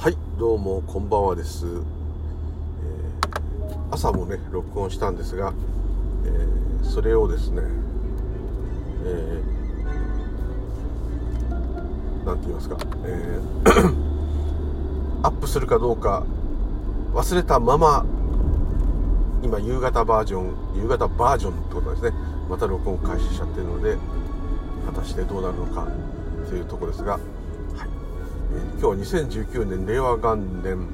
はいどうもこんばんはです、えー、朝もね録音したんですが、えー、それをですねえー、なんて言いますか、えー、アップするかどうか忘れたまま今夕方バージョン夕方バージョンってことですね。また録音開始しちゃってるので果たしてどうなるのかというとこですが、今日2019年令和元年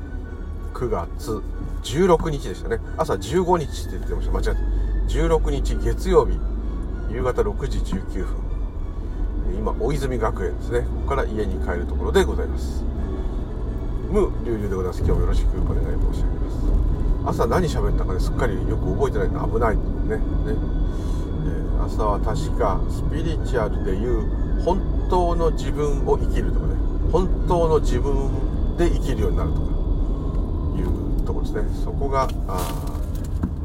9月16日でしたね。朝15日って言ってました。間違えた。16日月曜日。夕方6時19分。今大泉学園ですね。ここから家に帰るところでございます。無流々でございます。今日もよろしくお願い申し上げます。朝何喋ったかねすっかりよく覚えてないの危ないね。ね、えー、朝は確かスピリチュアルでいう本当の自分を生きるとかね。本当の自分で生きるようになるとかいうとこですね。そこがあ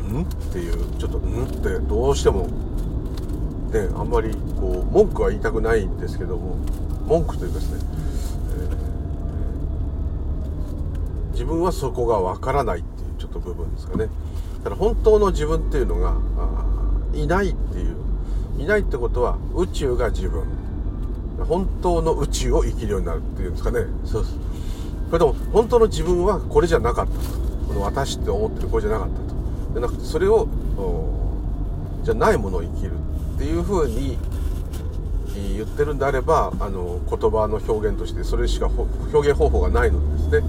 んっていうちょっとんってどうしてもねあんまりこう文句は言いたくないんですけども文句というかですね、えー、自分はそこがわからないっていうちょっと部分ですかね。だから本当の自分っていうのがいないっていういないってことは宇宙が自分。本当の宇宙を生きるようになるっていうんですかね。そうですそれでも本当の自分はこれじゃなかった。とこの私って思ってるこれじゃなかったと。でなくてそれをじゃないものを生きるっていうふうに言ってるんであればあの言葉の表現としてそれしか表現方法がないのでですね。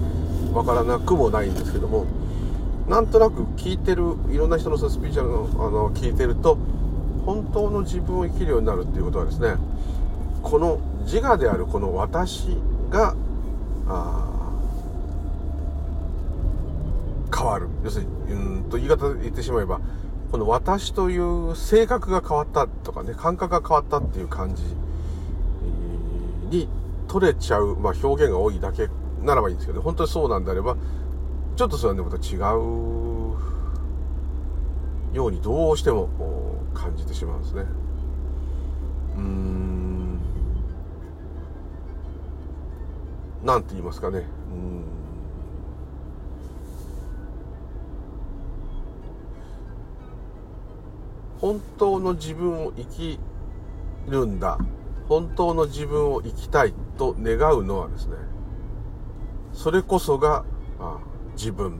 分からなくもないんですけども。なんとなく聞いてるいろんな人のスピーチャルのあの聞いてると本当の自分を生きるようになるっていうことはですねこの自我であるこの私が変わる。要するにうんと言い方言ってしまえばこの私という性格が変わったとかね感覚が変わったっていう感じに取れちゃう、まあ、表現が多いだけならばいいんですけど、本当にそうなんであればちょっとそれはねまた違うようにどうしても感じてしまうんですね。うん。なんて言いますかね。うん。本当の自分を生きるんだ。本当の自分を生きたいと願うのはですねそれこそが自分。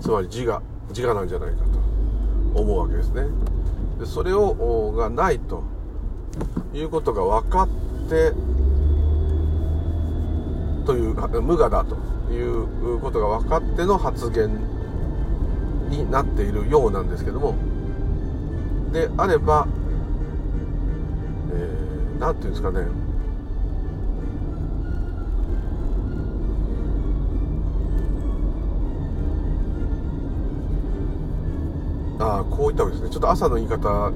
つまり自我自我なんじゃないかと思うわけですね。でそれをがないということが分かってという無我だということが分かっての発言になっているようなんですけども。であれば、えー、ていうんですかね。ああこういったわけですね。ちょっと朝の言い方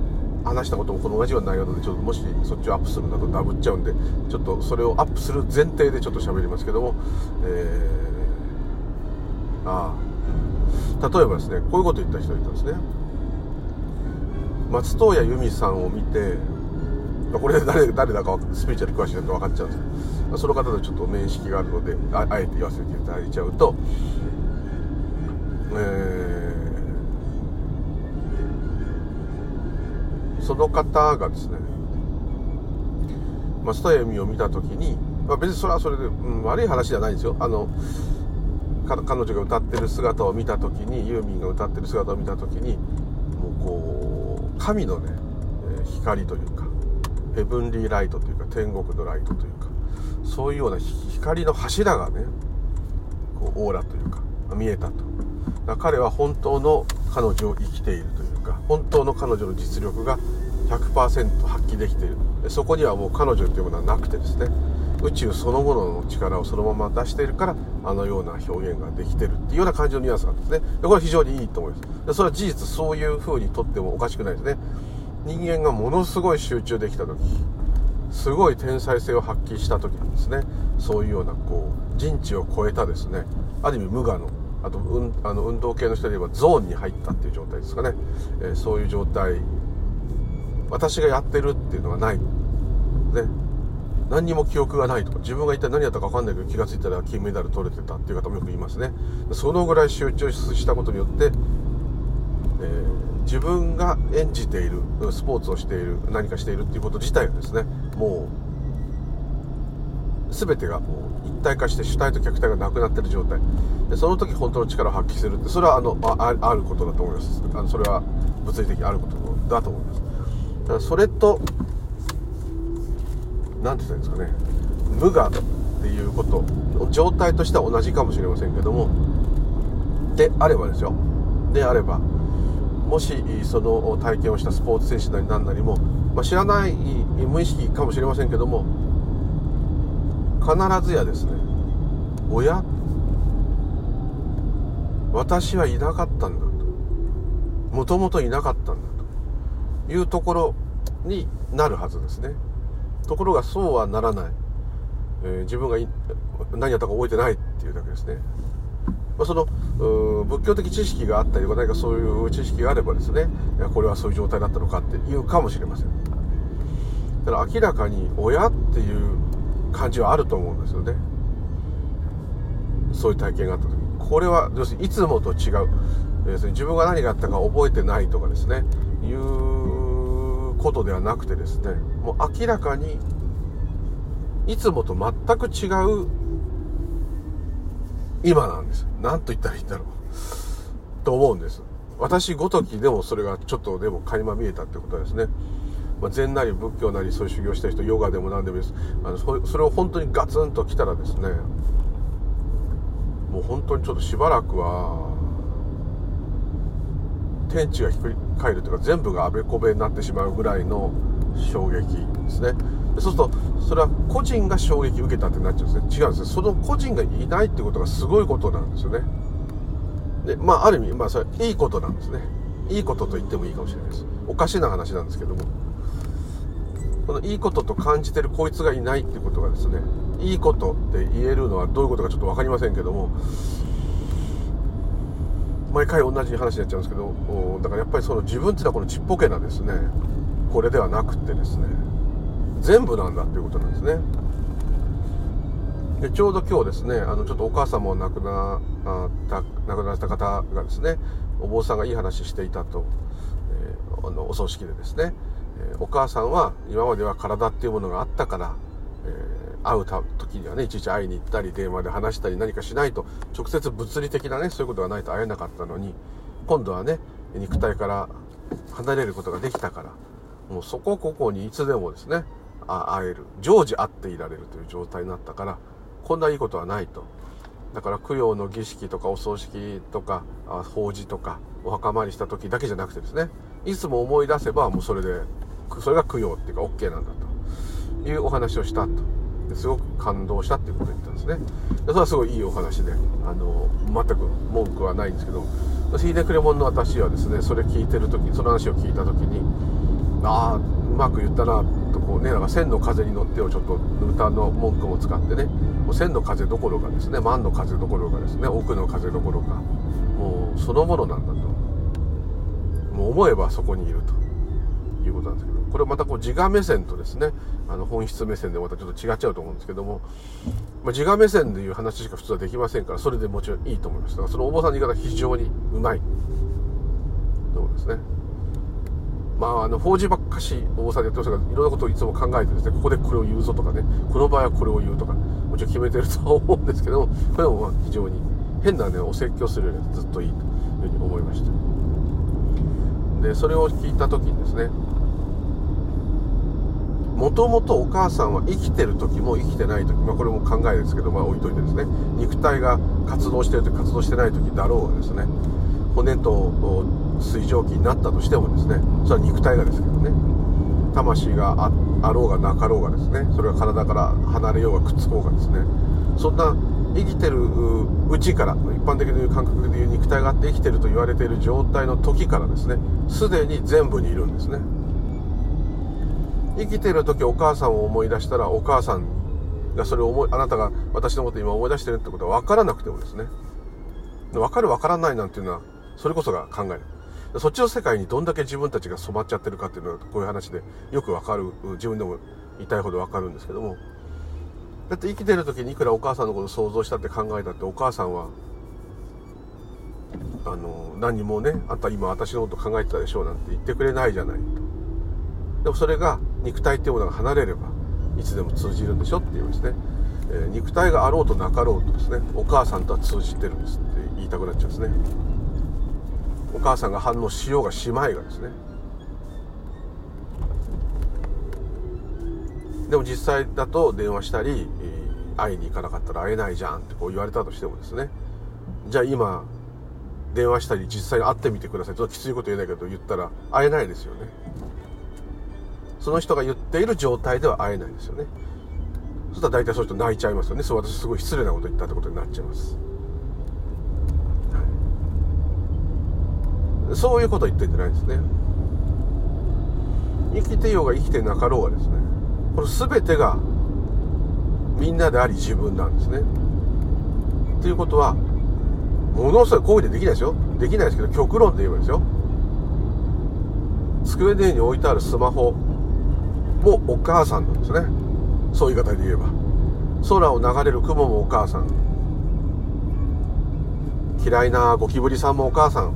話したこともこの同じような内容なのでちょっともしそっちをアップするんだとダブっちゃうんでちょっとそれをアップする前提でちょっと喋りますけども、えー、ああ例えばですねこういうこと言った人がいたんですね。松任谷由実さんを見てこれ誰誰だかスピーチャル詳しい人分かっちゃうんですけどその方とちょっと面識があるのでああえて言わせていただいちゃうと、えー、その方がですね松任谷由実を見た時に、まあ、別にそれはそれで、うん、悪い話じゃないんですよ。あの彼女が歌ってる姿を見た時にユーミンが歌ってる姿を見た時にもうこう神のね、光というかヘブンリーライトというか天国のライトというかそういうような光の柱がねこうオーラというか見えたと。だ彼は本当の彼女を生きているというか本当の彼女の実力が100%発揮できている。そこにはもう彼女というものはなくてですね宇宙そのものの力をそのまま出しているからあのような表現ができてるっていうような感じのニュアンスなんですね。でこれは非常にいいと思います。でそれは事実そういう風にとってもおかしくないですね。人間がものすごい集中できた時すごい天才性を発揮した時にですねそういうようなこう人知を超えたですねある意味無我のあと、うん、あの運動系の人で言えばゾーンに入ったっていう状態ですかね、えー、そういう状態私がやってるっていうのがない。ね何にも記憶がないとか自分が一体何やったか分かんないけど気が付いたら金メダル取れてたっていう方もよく言いますね。そのぐらい集中したことによって、えー、自分が演じているスポーツをしている何かしているっていうこと自体がですねもう全てがもう一体化して主体と客体がなくなってる状態。でその時本当の力を発揮するってそれはあのああることだと思います。あのそれは物理的にあることだと思います。だからそれと何て言ったらいいんですかね無我っていうこと状態としては同じかもしれませんけどもであればですよ。であればもしその体験をしたスポーツ選手なり何なりも、まあ、知らない無意識かもしれませんけども必ずやですね親私はいなかったんだと。もともといなかったんだ。いうところになるはずですね。ところがそうはならない、えー、自分が何やったか覚えてないっていうだけですね、まあ、その仏教的知識があったりとか何かそういう知識があればですねこれはそういう状態だったのかっていうかもしれません。だから明らかに親っていう感じはあると思うんですよね。そういう体験があった時これは要するにいつもと違う。要するに自分が何があったか覚えてないとかですね。いうことではなくてですねもう明らかにいつもと全く違う今なんです。何と言ったらいいんだろう。と思うんです。私ごときでもそれがちょっとでも垣間見えたってことはですねまあ、禅なり仏教なりそういう修行した人ヨガでも何でもいいです。あのそそれを本当にガツンと来たらですねもう本当にちょっとしばらくは天地がひっくり返るというか全部があべこべになってしまうぐらいの衝撃ですね。そうするとそれは個人が衝撃受けたってなっちゃうんですね。違うんですねその個人がいないってことがすごいことなんですよね。でまあある意味まあそれいいことなんですね。いいことと言ってもいいかもしれないです。おかしな話なんですけども。このいいことと感じてるこいつがいないってことがですねいいことって言えるのはどういうことかちょっと分かりませんけども毎回同じ話になっちゃうんですけどだからやっぱりその自分っていうのはこのちっぽけなですねこれではなくってですね全部なんだっていうことなんですね。でちょうど今日ですねあのちょっとお母様を亡くなった亡くなった方がですねお坊さんがいい話していたと、えー、あのお葬式でですねえお母さんは今までは体っていうものがあったから、えー、会う時にはねいちいち会いに行ったり電話で話したり何かしないと直接物理的なねそういうことがないと会えなかったのに今度はね肉体から離れることができたからもうそこここにいつでもですね会える。常時会っていられるという状態になったからこんないいことはないと。だから供養の儀式とかお葬式とか法事とかお墓参りした時だけじゃなくてですねいつも思い出せばもうそれでそれが供養っていうか OK なんだというお話をしたと。すごく感動したっていうことを言ったんですね。でそれはすごいいいお話であの全く文句はないんですけどひねくれ者の私はですねそれ聞いてる時その話を聞いた時にああうまく言ったなとこうねなんか千の風に乗ってをちょっと歌の文句も使ってねもう千の風どころかですね万の風どころかですね奥の風どころかもうそのものなんだと。もう思えばそこにいると。いうことなんですけどこれまたこう自我目線とですねあの本質目線でまたちょっと違っちゃうと思うんですけども、まあ、自我目線でいう話しか普通はできませんからそれでもちろんいいと思いますだからそのお坊さんの言い方非常にうまいと思うんですねまあ、あの、法事ばっかし、お坊さんでやってましたが、いろんなことをいつも考えてですね、ここでこれを言うぞとかね、この場合はこれを言うとか、もちろん決めてるとは思うんですけども、これもまあ非常に変なね、お説教するよりはずっといいというふうに思いました。で、それを聞いた時にですね、もともとお母さんは生きてる時も生きてない時、まあ、これも考えですけど、まあ、置いといてですね肉体が活動してる時活動してない時だろうがですね骨と水蒸気になったとしてもですねそれは肉体がですけどね魂があろうがなかろうがですねそれが体から離れようがくっつこうがですねそんな生きてるうちから一般的に感覚でいう肉体があって生きてると言われている状態の時からですね。すでに全部にいるんですね。生きてる時お母さんを思い出したらお母さんがそれを思いあなたが私のこと今思い出してるってことは分からなくてもですね。分かる分からないなんていうのはそれこそが考え。るそっちの世界にどんだけ自分たちが染まっちゃってるかっていうのはこういう話でよく分かる自分でも痛いほど分かるんですけども。だって生きてる時にいくらお母さんのこと想像したって考えたってお母さんはあの何もねあんた今私のこと考えてたでしょうなんて言ってくれないじゃないと。でもそれが肉体っていうものが離れればいつでも通じるんでしょって言いうんですね、えー、肉体があろうとなかろうとですねお母さんとは通じてるんですって。言いたくなっちゃうんですねお母さんが反応しようがしまいがですねでも実際だと電話したり会いに行かなかったら会えないじゃんってこう言われたとしてもですね。じゃあ今電話したり実際に会ってみてくださいちょっときついこと言えないけど言ったら会えないですよね。その人が言っている状態では会えないですよね。そしたら大体そういう人泣いちゃいますよね。そう私すごい失礼なこと言ったってことになっちゃいます、そういうこと言ってんじゃないですね。生きてようが生きてなかろうがですね。これ全てがみんなであり自分なんですね。ということはものすごい行為でできないですよ。できないですけど極論で言えばですよ。机の上に置いてあるスマホもお母さんなんですね。そういう言い方で言えば。空を流れる雲もお母さん。嫌いなゴキブリさんもお母さん。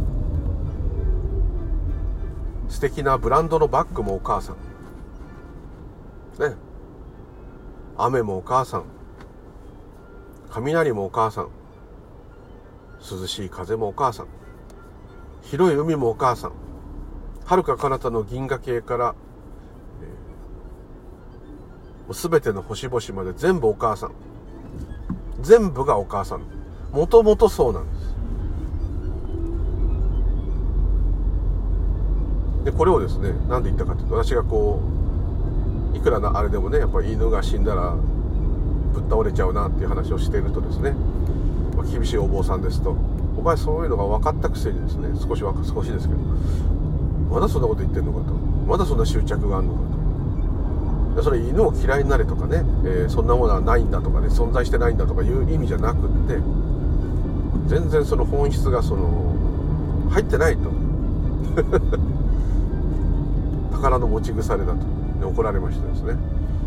素敵なブランドのバッグもお母さん。ね。雨もお母さん。雷もお母さん。涼しい風もお母さん。広い海もお母さん。遥か彼方の銀河系から全ての星々まで全部お母さん。全部がお母さん。もともとそうなんです。でこれをですね何で言ったかというと私がこういくらなあれでもねやっぱり犬が死んだらぶっ倒れちゃうなっていう話をしているとですね、まあ、厳しいお坊さんですと。お前そういうのが分かったくせにですね少し少しですけどまだそんなこと言ってんのかと。まだそんな執着があるのかと。それ犬を嫌いになれとかね、えー、そんなものはないんだとかね存在してないんだとかいう意味じゃなくって全然その本質がその入ってないと。宝の持ち腐れだと、で怒られましたですね。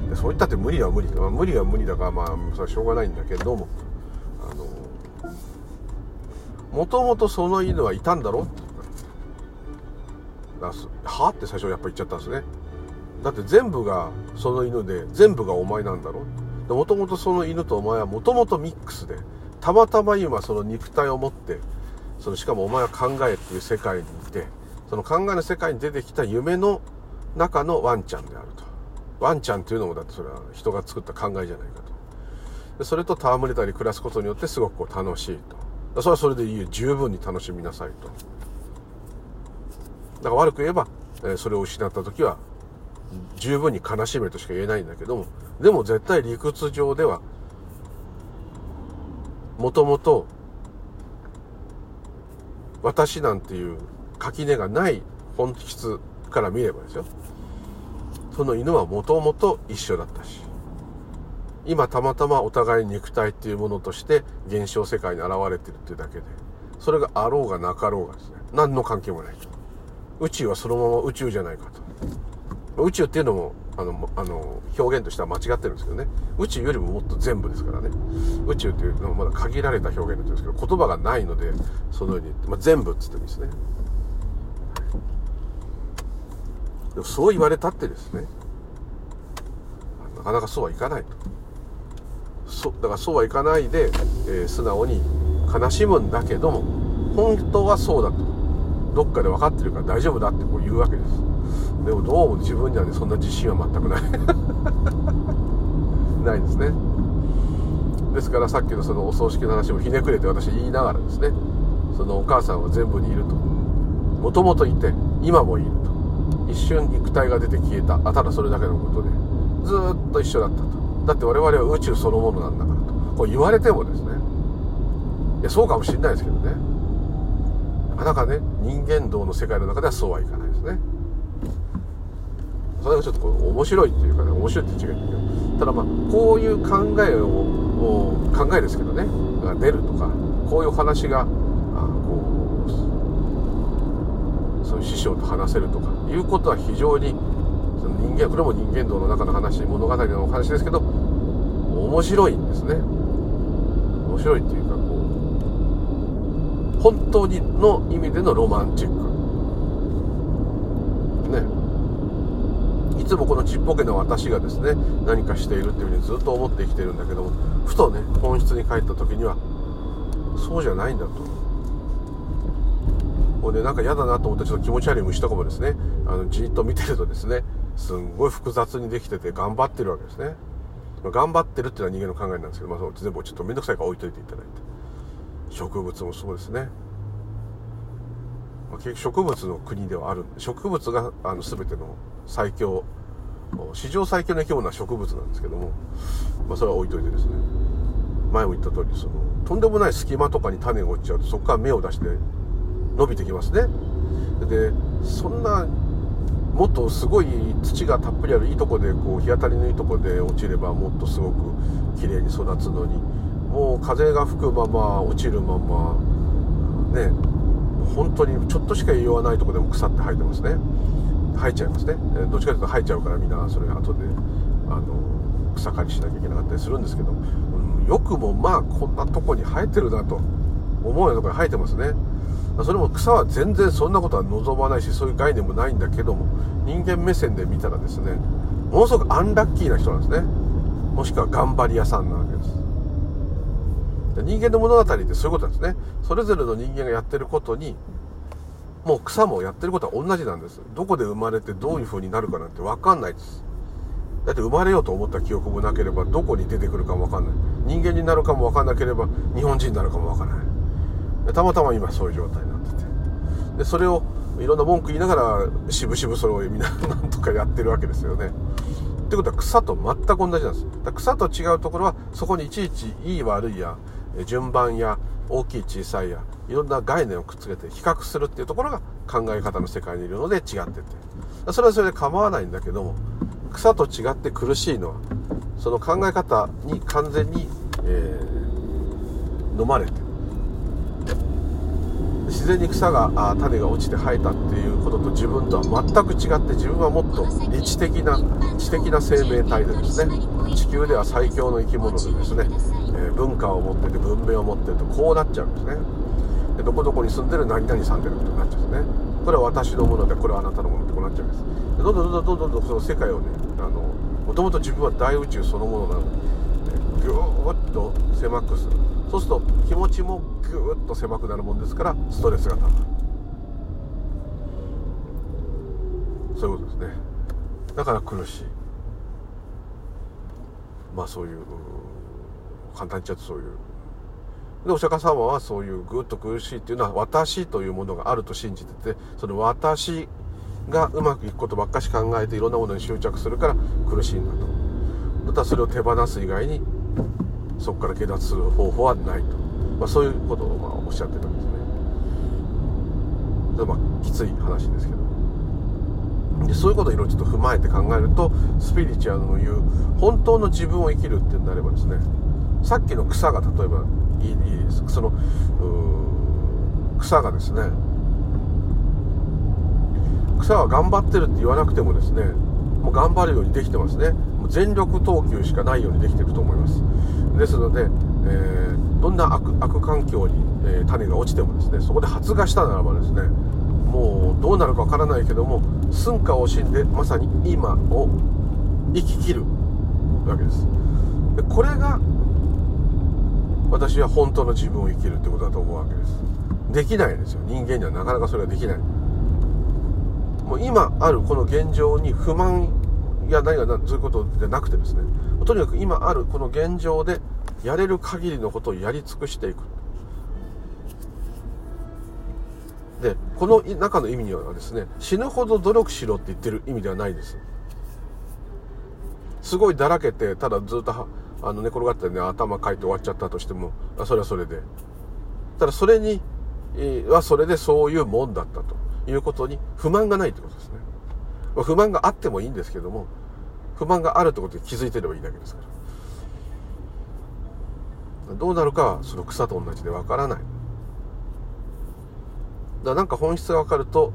でそういったって無理は無理、まあ、無理は無理だからまあそれはしょうがないんだけども。あのもともとその犬はいたんだろってはあって最初やっぱ言っちゃったんですね。だって全部がその犬で全部がお前なんだろ。もともとその犬とお前はもともとミックスでたまたま今その肉体を持ってそのしかもお前は考えっていう世界にいてその考えの世界に出てきた夢の中のワンちゃんであると。ワンちゃんっていうのもだってそれは人が作った考えじゃないかと。それと戯れたり暮らすことによってすごくこう楽しいと。それはそれでいい十分に楽しみなさいと。だから悪く言えばそれを失った時は十分に悲しめとしか言えないんだけどもでも絶対理屈上ではもともと私なんていう垣根がない本質から見ればですよ。その犬はもともと一緒だったし今たまたまお互い肉体っていうものとして現象世界に現れてるっていうだけでそれがあろうがなかろうがですね。何の関係もないと。宇宙はそのまま宇宙じゃないかと。宇宙っていうのもあのあの表現としては間違ってるんですけどね。宇宙よりももっと全部ですからね。宇宙っていうのはまだ限られた表現なんですけど言葉がないのでそのように、まあ、全部っつってもいいですね。でもそう言われたってですね。なかなかそうはいかないと。そだからそうはいかないで、えー、素直に悲しむんだけども本当はそうだと。どっかで分かってるから大丈夫だってこう言うわけです。でもどうも自分にはねそんな自信は全くない。ないですね。ですからさっきのそのお葬式の話もひねくれて私言いながらですねそのお母さんは全部にいると。もともといて今もいると。一瞬肉体が出て消えた。あただそれだけのことで。ずっと一緒だったと。だって我々は宇宙そのものなんだからと。こう言われてもですね。いやそうかもしれないですけどね。なかなかね人間道の世界の中ではそうはいかないですね。それがちょっとこう面白いっていうかね面白いって違うんだけど。ただまあこういう考えを考えですけどね。が出るとかこういう話があこうそういう師匠と話せるとかいうことは非常にその人間これも人間道の中の話物語のお話ですけど面白いんですね。面白いっていうかこう本当にの意味でのロマンチック。ね。いつもこのちっぽけな私がですね何かしているっていうふうにずっと思って生きてるんだけどもふとね本質に帰った時にはそうじゃないんだと。もうねなんか嫌だなと思ってちょっと気持ち悪い虫とかもですねあのじっと見てるとですねすんごい複雑にできてて頑張ってるわけですね。頑張ってるっていうのは人間の考えなんですけど、まあ、全部ちょっと面倒くさいから置いといていただいて。植物もそうですね、まあ、結局植物の国ではある植物があの全ての最強史上最強の生き物は植物なんですけども、まあ、それは置いといてですね。前も言った通りそのとんでもない隙間とかに種が落ちちゃうとそこから芽を出して伸びてきますね。でそんなもっとすごい土がたっぷりあるいいとこでこう日当たりのいいとこで落ちればもっとすごく綺麗に育つのにもう風が吹くまま落ちるままね本当にちょっとしか栄養がないとこでも腐って生えてますね。生えちゃいますね。どっちかというと生えちゃうからみんなそれ後であの草刈りしなきゃいけなかったりするんですけど、うん、よくもまあこんなとこに生えてるなと思うようなとこに生えてますね。それも草は全然そんなことは望まないしそういう概念もないんだけども人間目線で見たらですねものすごくアンラッキーな人なんですね。もしくは頑張り屋さんなわけです。人間の物語ってそういうことなんですね。それぞれの人間がやってることにもう草もやってることは同じなんです。どこで生まれてどういう風になるかなんて分かんないです。だって生まれようと思った記憶もなければどこに出てくるかも分かんない。人間になるかも分かんなければ日本人になるかも分からない。たまたま今そういう状態になってて。でそれをいろんな文句言いながらしぶしぶそれをみんな なんとかやってるわけですよね。ってことは草と全く同じなんです。だ草と違うところはそこにいちいちいい悪いや順番や大きい小さいやいろんな概念をくっつけて比較するっていうところが考え方の世界にいるので違ってて。それはそれで構わないんだけども草と違って苦しいのはその考え方に完全に、えー、飲まれて自然に草が種が落ちて生えたっていうことと自分とは全く違って自分はもっと知的な知的な生命体でですね地球では最強の生き物でですね、えー、文化を持ってて文明を持ってるとこうなっちゃうんですね。でどこどこに住んでる何々さんでることになっちゃうんですね。これは私のものでこれはあなたのものってこうなっちゃうんです。でどんどんどんどんどんどんその世界をねあのもともと自分は大宇宙そのものなので、ね、ぎゅーっと狭くするそうすると気持ちもぐーっと狭くなるもんですからストレスがたまる。そういうことですね。だから苦しい。まあそういう簡単に言っちゃうとそういう。でお釈迦様はそういうぐっと苦しいっていうのは私というものがあると信じててその私がうまくいくことばっかし考えていろんなものに執着するから苦しいんだと。またそれを手放す以外にそこから下脱する方法はないと。まあ、そういうことをまあおっしゃってたんですね。でまあきつい話ですけど。でそういうことをいろいろちょっと踏まえて考えるとスピリチュアルの言う本当の自分を生きるってなればですねさっきの草が例えばいいですその草がですね草は頑張ってるって言わなくてもですねもう頑張るようにできてますね。全力投球しかないようにできてると思います。ですので、えー、どんな悪環境に、えー、種が落ちてもですねそこで発芽したならばですねもうどうなるかわからないけども寸暇を惜しんでまさに今を生き切るわけです。でこれが私は本当の自分を生きるってことだと思うわけです。できないですよ。人間にはなかなかそれができない。もう今あるこの現状に不満いや何がそういうことじゃなくてですね。とにかく今あるこの現状でやれる限りのことをやり尽くしていく。でこの中の意味にはですね死ぬほど努力しろって言ってる意味ではないです。すごいだらけてただずっとあの寝転がってね頭かいて終わっちゃったとしてもそれはそれで。ただそれにはそれでそういうもんだったということに不満がないってことですね。不満があってもいいんですけども不満があるってことに気づいてればいいだけですから。どうなるかはその草と同じでわからない。だなんか本質が分かると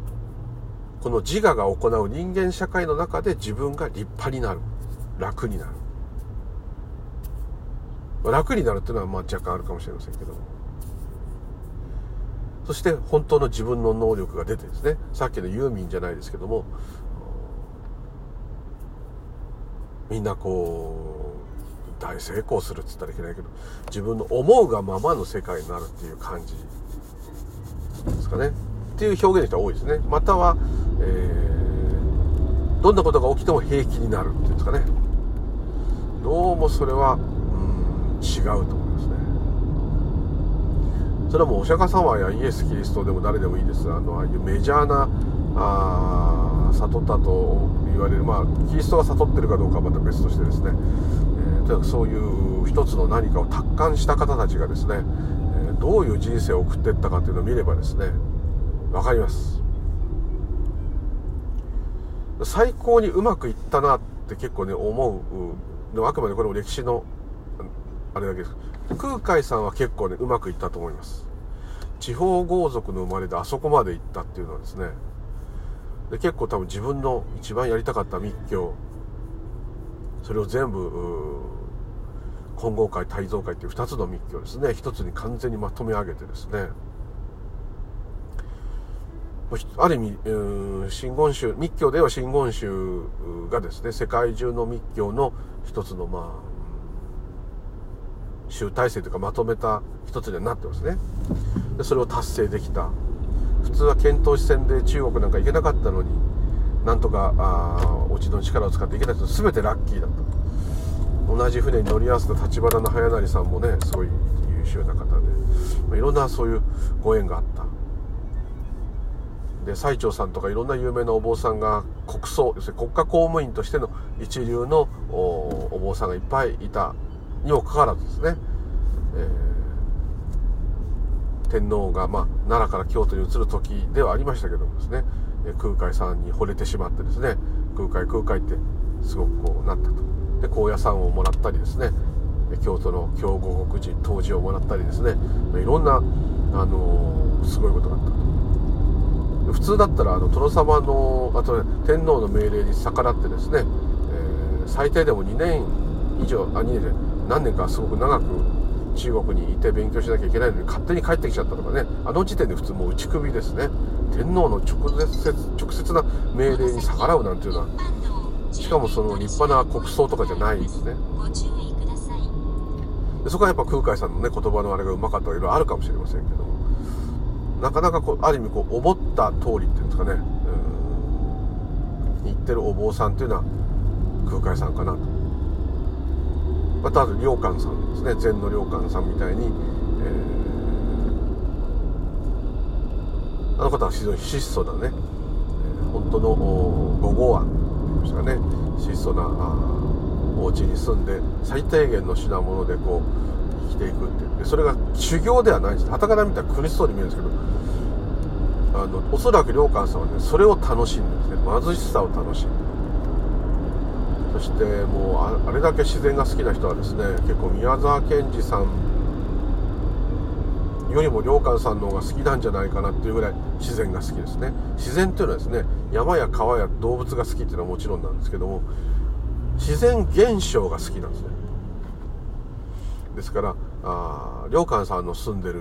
この自我が行う人間社会の中で自分が立派になる。楽になる。楽になるっていうのはまあ若干あるかもしれませんけども。そして本当の自分の能力が出てですね。さっきのユーミンじゃないですけどもみんなこう大成功するっつったらいけないけど自分の思うがままの世界になるっていう感じですかね。っていう表現の人は多いですね。または、えー、どんなことが起きても平気になるっていうんですかね。どうもそれはうん違うと思いますね。それはもうお釈迦様やイエス・キリストでも誰でもいいです。あのああいうメジャーなあ悟ったと言われるまあキリストが悟ってるかどうかはまた別としてですね、えー、とにかくそういう一つの何かを達観した方たちがですね、えー、どういう人生を送っていったかっていうのを見ればですね分かります。最高にうまくいったなって結構ね思うのあくまでこれも歴史のあれだけです。空海さんは結構ねうまくいったと思います。地方豪族の生まれであそこまで行ったっていうのはですねで結構多分自分の一番やりたかった密教それを全部金剛会大蔵会っていう2つの密教ですね。一つに完全にまとめ上げてですね。ある意味、真言宗密教では真言宗がですね世界中の密教の一つのまあ集大成というかまとめた一つにはなってますね。でそれを達成できた。普通は遣唐使船で中国なんか行けなかったのになんとかあおちの力を使って行けた人全てラッキーだった。同じ船に乗り合わせた立花の早成さんもねすごい優秀な方で、まあ、いろんなそういうご縁があった。で最澄さんとかいろんな有名なお坊さんが国葬要するに国家公務員としての一流のお坊さんがいっぱいいたにもかかわらずですね、えー、天皇が、まあ、奈良から京都に移る時ではありましたけどもですね空海さんに惚れてしまってですね空海空海ってすごくこうなったと。で高野山をもらったりですね京都の京護国寺当時をもらったりですねいろんな、あのー、すごいことがあったと。普通だったらあの殿様のあと、ね、天皇の命令に逆らってですね、えー、最低でも2年以上あ2年で何年かすごく長く中国にいて勉強しなきゃいけないのに勝手に帰ってきちゃったとかね。あの時点で普通もう打ち首ですね。天皇の直接直接な命令に逆らうなんていうのはしかもその立派な国葬とかじゃないですね。でそこはやっぱ空海さんのね言葉のあれがうまかったいろいろあるかもしれませんけども。なかなかこうある意味こう思った通りっていうんですかね。言ってるお坊さんっていうのは空海さんかなと。またあと良寛さんですね。禅の良寛さんみたいに、えー、あの方は非常に質素なね、本当の五号案っていうんですかね。質素なお家に住んで最低限の品物でこう生きていくっていう。それが修行ではないんです。はたから見たら苦しそうに見えるんですけどあのおそらく良寛さんはねそれを楽しんでですね。貧しさを楽しんでそしてもうあれだけ自然が好きな人はですね結構宮沢賢治さんよりも良寛さんの方が好きなんじゃないかなっていうぐらい自然が好きですね。自然っていうのはですね山や川や動物が好きっていうのはもちろんなんですけども自然現象が好きなんですね。ですからあ良寛さんの住んでる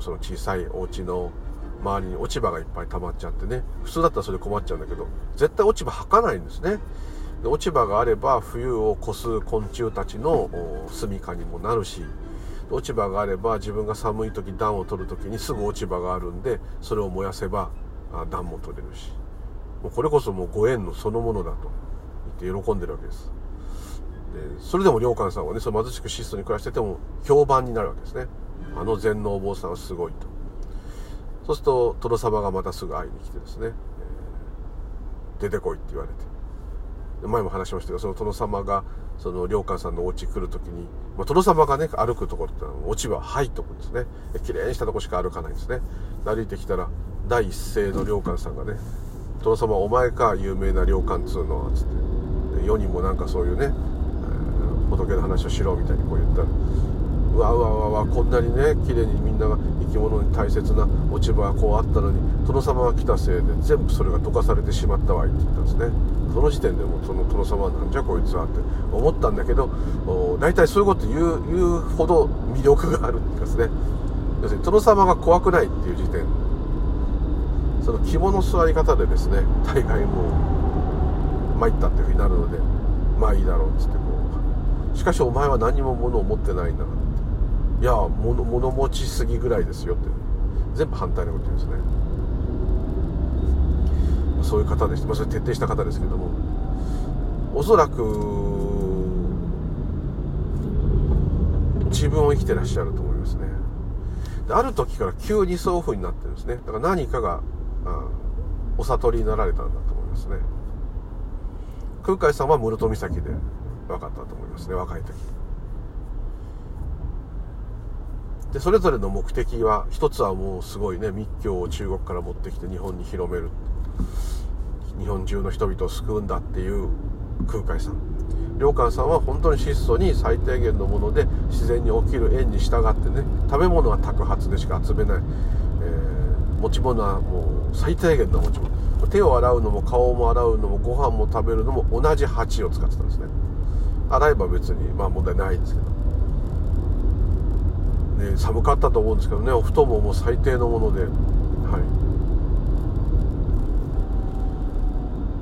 その小さいお家の周りに落ち葉がいっぱい溜まっちゃってね普通だったらそれ困っちゃうんだけど絶対落ち葉吐かないんですね。で落ち葉があれば冬を越す昆虫たちの住処にもなるし落ち葉があれば自分が寒い時暖を取る時にすぐ落ち葉があるんでそれを燃やせば暖も取れるし。もうこれこそもうご縁のそのものだと言って喜んでるわけです。でそれでも良寛さんはねその貧しく質素に暮らしてても評判になるわけですね。あの禅のお坊さんはすごいと。そうすると殿様がまたすぐ会いに来てですね、えー、出てこいって言われて。前も話しましたけどその殿様がその良寛さんのお家来る時に、まあ、殿様がね歩くところってのは落ち葉入っとくんですね。綺麗にしたとこしか歩かないんですね。歩いてきたら第一声の良寛さんがね「殿様お前か有名な良寛っつうのは」つって。世にもなんかそういうね、え、仏の話をしろみたいにこう言ったらうわうわうわわこんなにね綺麗にみんなが生き物に大切な落ち葉がこうあったのに殿様が来たせいで全部それがどかされてしまったわいって言ったんですね。その時点でもその殿様なんじゃこいつはって思ったんだけど大体そういうこと言う言うほど魅力があるんですね。要するに殿様が怖くないっていう時点。その肝の座り方でですね大概もう参ったっていうふうになるのでまあいいだろうっつってこう。しかしお前は何も物を持ってないんだなって。いや物物持ちすぎぐらいですよって。全部反対のこと言うんですね。そういう方でした、まあ、それ徹底した方ですけども。おそらく自分を生きてらっしゃると思いますね。ある時から急にそういう風になってるんですね。だから何かがお悟りになられたんだと思いますね。空海さんは室戸岬で分かったと思いますね。若い時。でそれぞれの目的は一つはもうすごいね密教を中国から持ってきて日本に広める。日本中の人々を救うんだっていう空海さん。良寛さんは本当に質素に最低限のもので自然に起きる縁に従ってね食べ物は托発でしか集めない、えー、持ち物はもう最低限の持ち物手を洗うのも顔も洗うのもご飯も食べるのも同じ鉢を使ってたんですね。洗えば別にまあ問題ないんですけど、ね、寒かったと思うんですけどねお布団ももう最低のものではい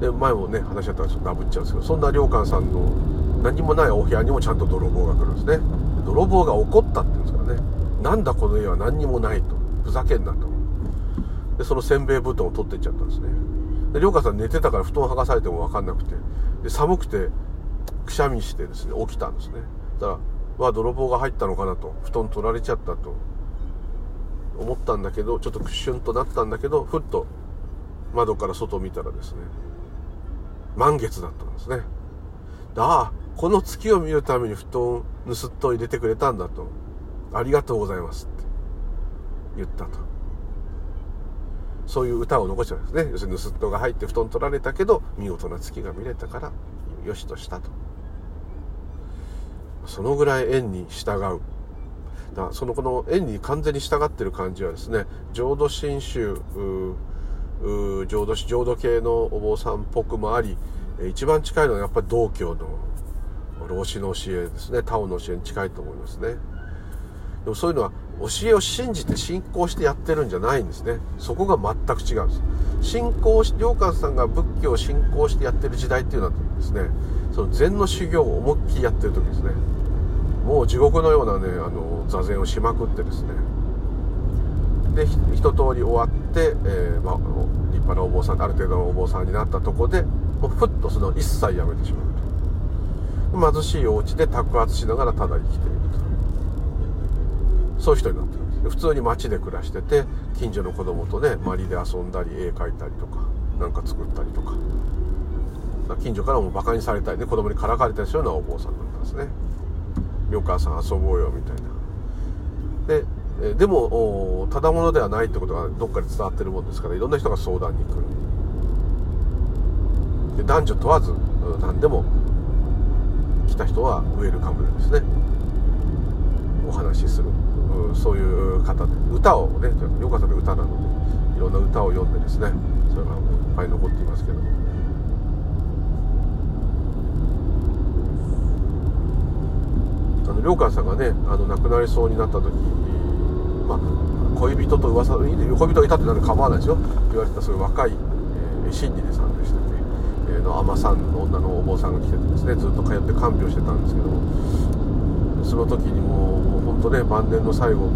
で前もね話し合ったんですけどダブっちゃうんですけどそんな良寛さんの何もないお部屋にもちゃんと泥棒が来るんですね。泥棒が怒ったって言うんですからね。なんだこの家は何にもないと。ふざけんなと。でそのせんべい布団を取っていっちゃったんですね。で良寛さん寝てたから布団剥がされても分かんなくて。で寒くてくしゃみしてですね起きたんですね。だからわ泥棒が入ったのかなと。布団取られちゃったと。思ったんだけどちょっとクッシュンとなったんだけどふっと窓から外を見たらですね満月だったんですね。ああ、この月を見るために布団を盗っと入れてくれたんだと。ありがとうございますって言ったと。そういう歌を残したんですね。要するに盗っ人が入って布団取られたけど、見事な月が見れたから、よしとしたと。そのぐらい縁に従う。だそのこの縁に完全に従ってる感じはですね、浄土真宗、浄土浄土系のお坊さんっぽくもあり一番近いのはやっぱり道教の老子の教えですね。タオの教えに近いと思いますね。でもそういうのは教えを信じて信仰してやってるんじゃないんですね。そこが全く違うんです。信仰し良寛さんが仏教を信仰してやってる時代っていうのはですねその禅の修行を思いっきりやってる時ですね。もう地獄のようなねあの座禅をしまくってですね。で一通り終わって、えー、まあ、立派なお坊さんある程度のお坊さんになったとこでもうふっとその一切やめてしまうと貧しいお家で托発しながらただ生きていると。そういう人になってるんです普通に街で暮らしてて近所の子供とね周りで遊んだり絵描いたりとか何か作ったりとか。近所からもバカにされたりね子供にからかれたりするようなお坊さんだったんですね「よかさん遊ぼうよ」みたいな。でえでもただものではないってことがどっかで伝わってるもんですからいろんな人が相談に来る。で男女問わず何でも来た人はウェルカムでですね。お話しする。そういう方で。歌をねよかったで歌なのでいろんな歌を読んでですねそれがいっぱい残っていますけどあの良寛さんがねあの亡くなりそうになった時まあ、恋人と噂の恋人がいたってなんで構わないですよ。言われたそういう若い、えー、真理でさんでしたっけ、えー、の海女さんの女のお坊さんが来ててですねずっと通って看病してたんですけどその時にもうもう本当ね晩年の最後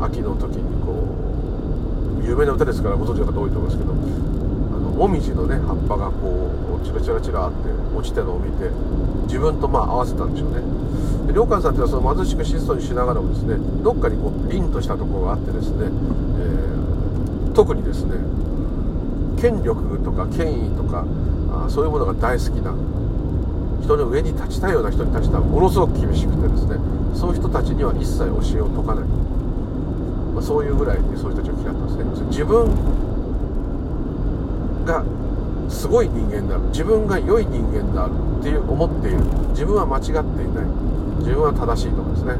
秋の時にこう有名な歌ですからご存知の方多いと思いますけどもみじのね葉っぱがこうチラチラチラって落ちてるのを見て自分とまあ合わせたんでしょうね。で良寛さんっていうのはその貧しく質素にしながらもですねどっかにこう凛としたところがあってですね、えー、特にですね権力とか権威とかあそういうものが大好きな人の上に立ちたいような人に対してはものすごく厳しくてですねそういう人たちには一切教えを説かない、まあ、そういうぐらいにそういう人たちを嫌ったんですね。自分がすごい人間である。自分が良い人間であるっていう思っている。自分は間違っていない。自分は正しいとかですね。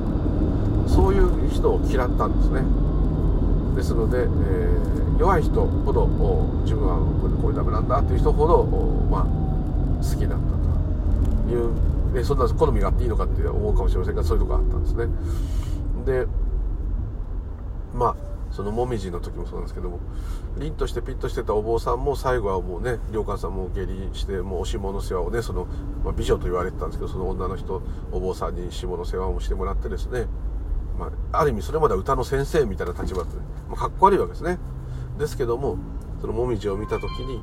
そういう人を嫌ったんですね。ですので、えー、弱い人ほど自分はこれダメなんだっていう人ほどまあ好きだったという。でそんな好みがあっていいのかって思うかもしれませんがそういうとこがあったんですね。でまあそのもみじの時もそうなんですけども凛としてピッとしてたお坊さんも最後はもうね良寛さんも下痢してもうお下の世話をねその、まあ、美女と言われてたんですけどその女の人お坊さんに下の世話もしてもらってですね、まあ、ある意味それまでは歌の先生みたいな立場で、まあ、かっこ悪いわけですね。ですけどもそのもみじを見た時に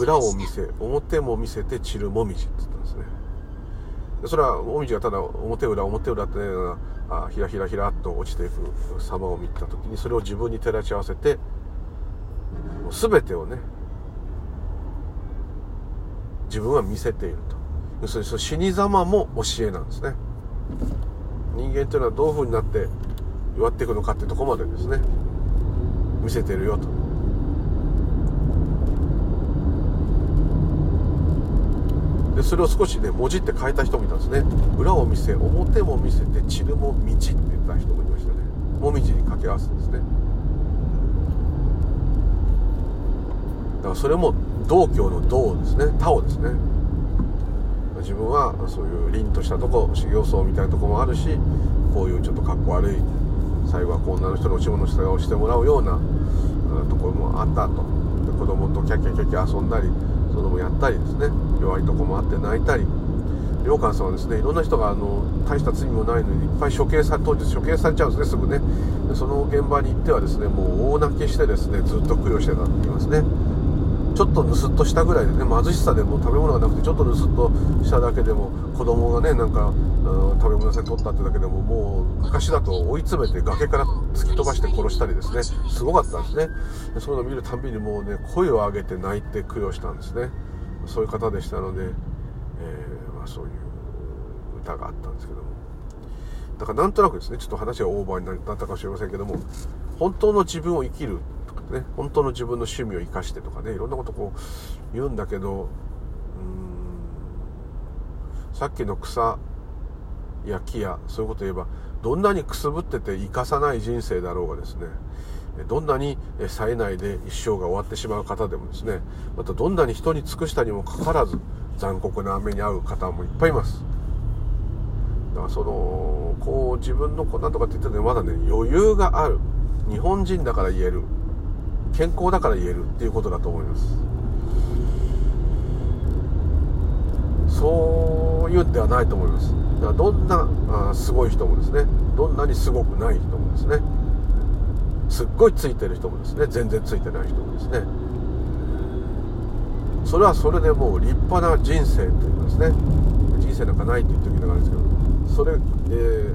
裏を見せ表も見せて散るもみじって言ったんですね。それはもみじがただ表裏表裏ってねあひらひらひらっと落ちていく様を見た時にそれを自分に照らし合わせてもう全てをね自分は見せていると。要するにその死に様も教えなんですね。人間というのはどういうふうになって弱っていくのかってとこまでですね見せてるよと。それを少しね文字って変えた人もいたんですね。裏を見せ表も見せて散るも道って言った人もいましたね。もみじに掛け合わせですね。だからそれも道教の道ですね。タオですね。自分はそういう凛としたとこ修行僧みたいなとこもあるしこういうちょっとかっこ悪い最後は女の人の下の下をしてもらうようなところもあったと。で子供とキャキャキャキャ遊んだりそのもやったりですね。弱いとこもあって泣いたり良寛さんはですねいろんな人があの大した罪もないのにいっぱい処刑され当時処刑されちゃうんですねすぐね。その現場に行ってはですねもう大泣きしてですねずっと供養してたって言いますね。ちょっとぬすっとしたぐらいでね貧しさでも食べ物がなくてちょっとぬすっとしただけでも子供がねなんか、うん、食べ物屋さんに取ったってだけでももう昔だと追い詰めて崖から突き飛ばして殺したりですね。すごかったんですね。そういうのを見るたびにもうね声を上げて泣いて供養したんですね。そういう方でしたので、えー、まあ、そういう歌があったんですけども。だからなんとなくですねちょっと話がオーバーになったかもしれませんけども本当の自分を生きるとかね本当の自分の趣味を生かしてとかねいろんなことこう言うんだけどうんさっきの草や木やそういうこと言えばどんなにくすぶってて生かさない人生だろうがですねどんなに冴えないで一生が終わってしまう方でもですねまたどんなに人に尽くしたにもかかわらず残酷な目に遭う方もいっぱいいます。だからそのこう自分のこんなとかって言っててまだね余裕がある。日本人だから言える。健康だから言えるっていうことだと思います。そういうんではないと思います。だからどんなあすごい人もですねどんなにすごくない人もですねすっごいついてる人もですね全然ついてない人もですね。それはそれでもう立派な人生といいますね。人生なんかないって言っておきながらですけどそれ、えー、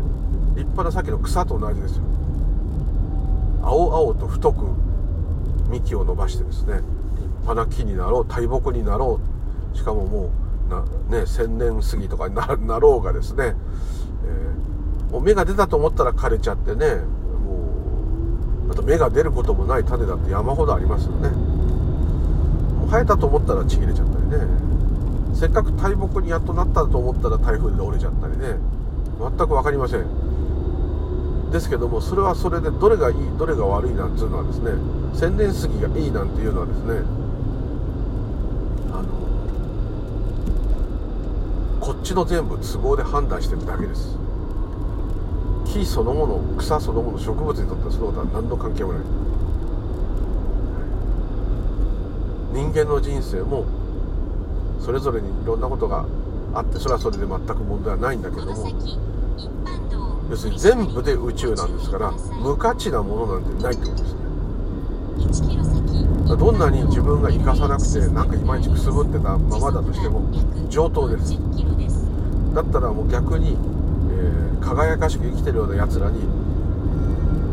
立派なさっきの草と同じですよ。青々と太く幹を伸ばしてですね立派な木になろう大木になろうしかももうな、ね、千年過ぎとかになろうがですね、えー、もう芽が出たと思ったら枯れちゃってねあと芽が出ることもない種だって山ほどありますよね。生えたと思ったらちぎれちゃったりね。せっかく大木にやっとなったと思ったら台風で折れちゃったりね。全く分かりません。ですけどもそれはそれでどれがいいどれが悪いなんていうのはですね千年杉がいいなんていうのはですねあのこっちの全部都合で判断してるだけです。木そのもの草そのもの植物にとってはそのことは何の関係もない。人間の人生もそれぞれにいろんなことがあってそれはそれで全く問題はないんだけども要するに全部で宇宙なんですから無価値なものなんてないってことですね。どんなに自分が生かさなくてなんかいまいちくすぶってたままだとしても上等です。だったらもう逆に輝かしく生きてるようなやつらに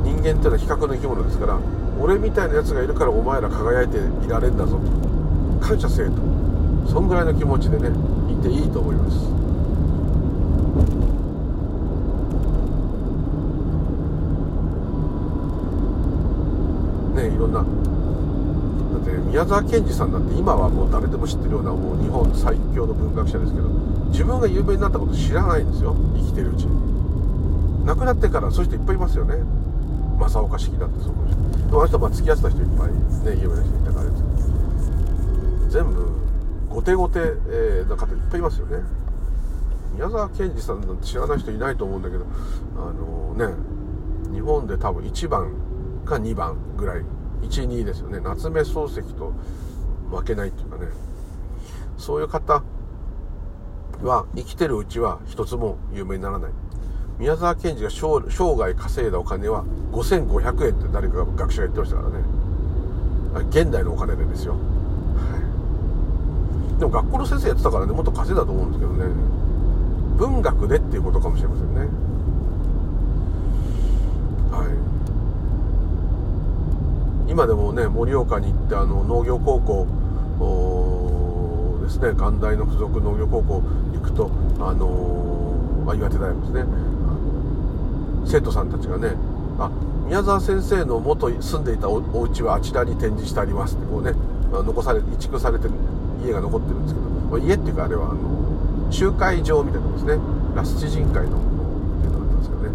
人間っていうのは比較の生き物ですから俺みたいなやつがいるからお前ら輝いていられんだぞ。と感謝せえと。そんぐらいの気持ちでねいていいと思います。ねいろんな。だって宮沢賢治さんなんて今はもう誰でも知ってるようなもう日本最強の文学者ですけど自分が有名になったこと知らないんですよ。生きてるうちに。亡くなってからそういう人いっぱいいますよね。正岡式だってそうかもしれない。あの人まあ付き合ってた人いっぱいね有名な人いたからです全部後手後手、えー、な方いっぱいいますよね。宮沢賢治さんなんて知らない人いないと思うんだけどあのね日本で多分1番か2番ぐらい12ですよね。夏目漱石と負けないっていうかね。そういう方は生きてるうちは一つも有名にならない。宮沢賢治が生涯稼いだお金は5500円って誰かが学者が言ってましたからね。現代のお金でですよ、はい、でも学校の先生やってたからねもっと稼いだと思うんですけどね。文学でっていうことかもしれませんね。はい。今でもね盛岡に行ってあの農業高校ですね関大の附属農業高校行くとあのー、岩手大学ですね。生徒さんたちがねあ宮沢先生の元住んでいたおお家はあちらに展示してありますってこうね残され移築されてる家が残ってるんですけど、まあ、家っていうかあれはあの集会場みたいなとこですね。ラスチ人会のっていうのがあったんですけどね。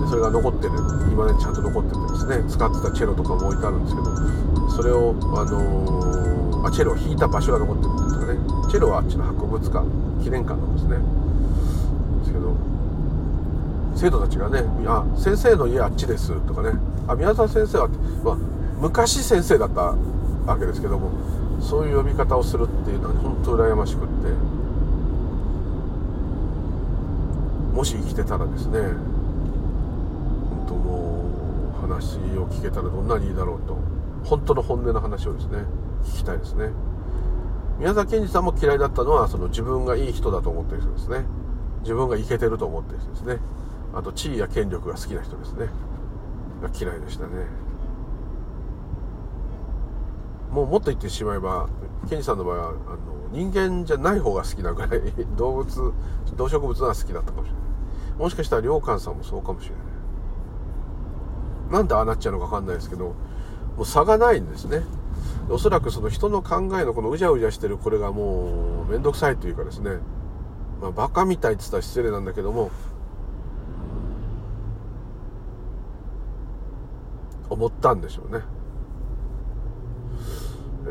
でそれが残ってる今ねちゃんと残っててですね。使ってたチェロとかも置いてあるんですけどそれをあのー、あチェロを弾いた場所が残ってるんですかね。チェロはあっちの博物館記念館なんですね。ですけど生徒たちがね「あ先生の家あっちです」とかね「あ宮沢先生は」まあ、昔先生だったわけですけどもそういう呼び方をするっていうのは本当羨ましくって。もし生きてたらですね本当もう話を聞けたらどんなにいいだろうと。本当の本音の話をですね聞きたいですね。宮沢賢治さんも嫌いだったのはその自分がいい人だと思ってる人ですね。自分がイケてると思ってる人ですね。あと地位や権力が好きな人ですね。嫌いでしたね。もうもっと言ってしまえばケニーさんの場合はあの人間じゃない方が好きなぐらい 動物動植物が好きだったかもしれない。もしかしたら良寛さんもそうかもしれない。なんでああなっちゃうのか分かんないですけどもう差がないんですね。おそらくその人の考えのこのうじゃうじゃしてるこれがもう面倒くさいというかですね。まあバカみたいって言ったら失礼なんだけども思ったんでしょうね。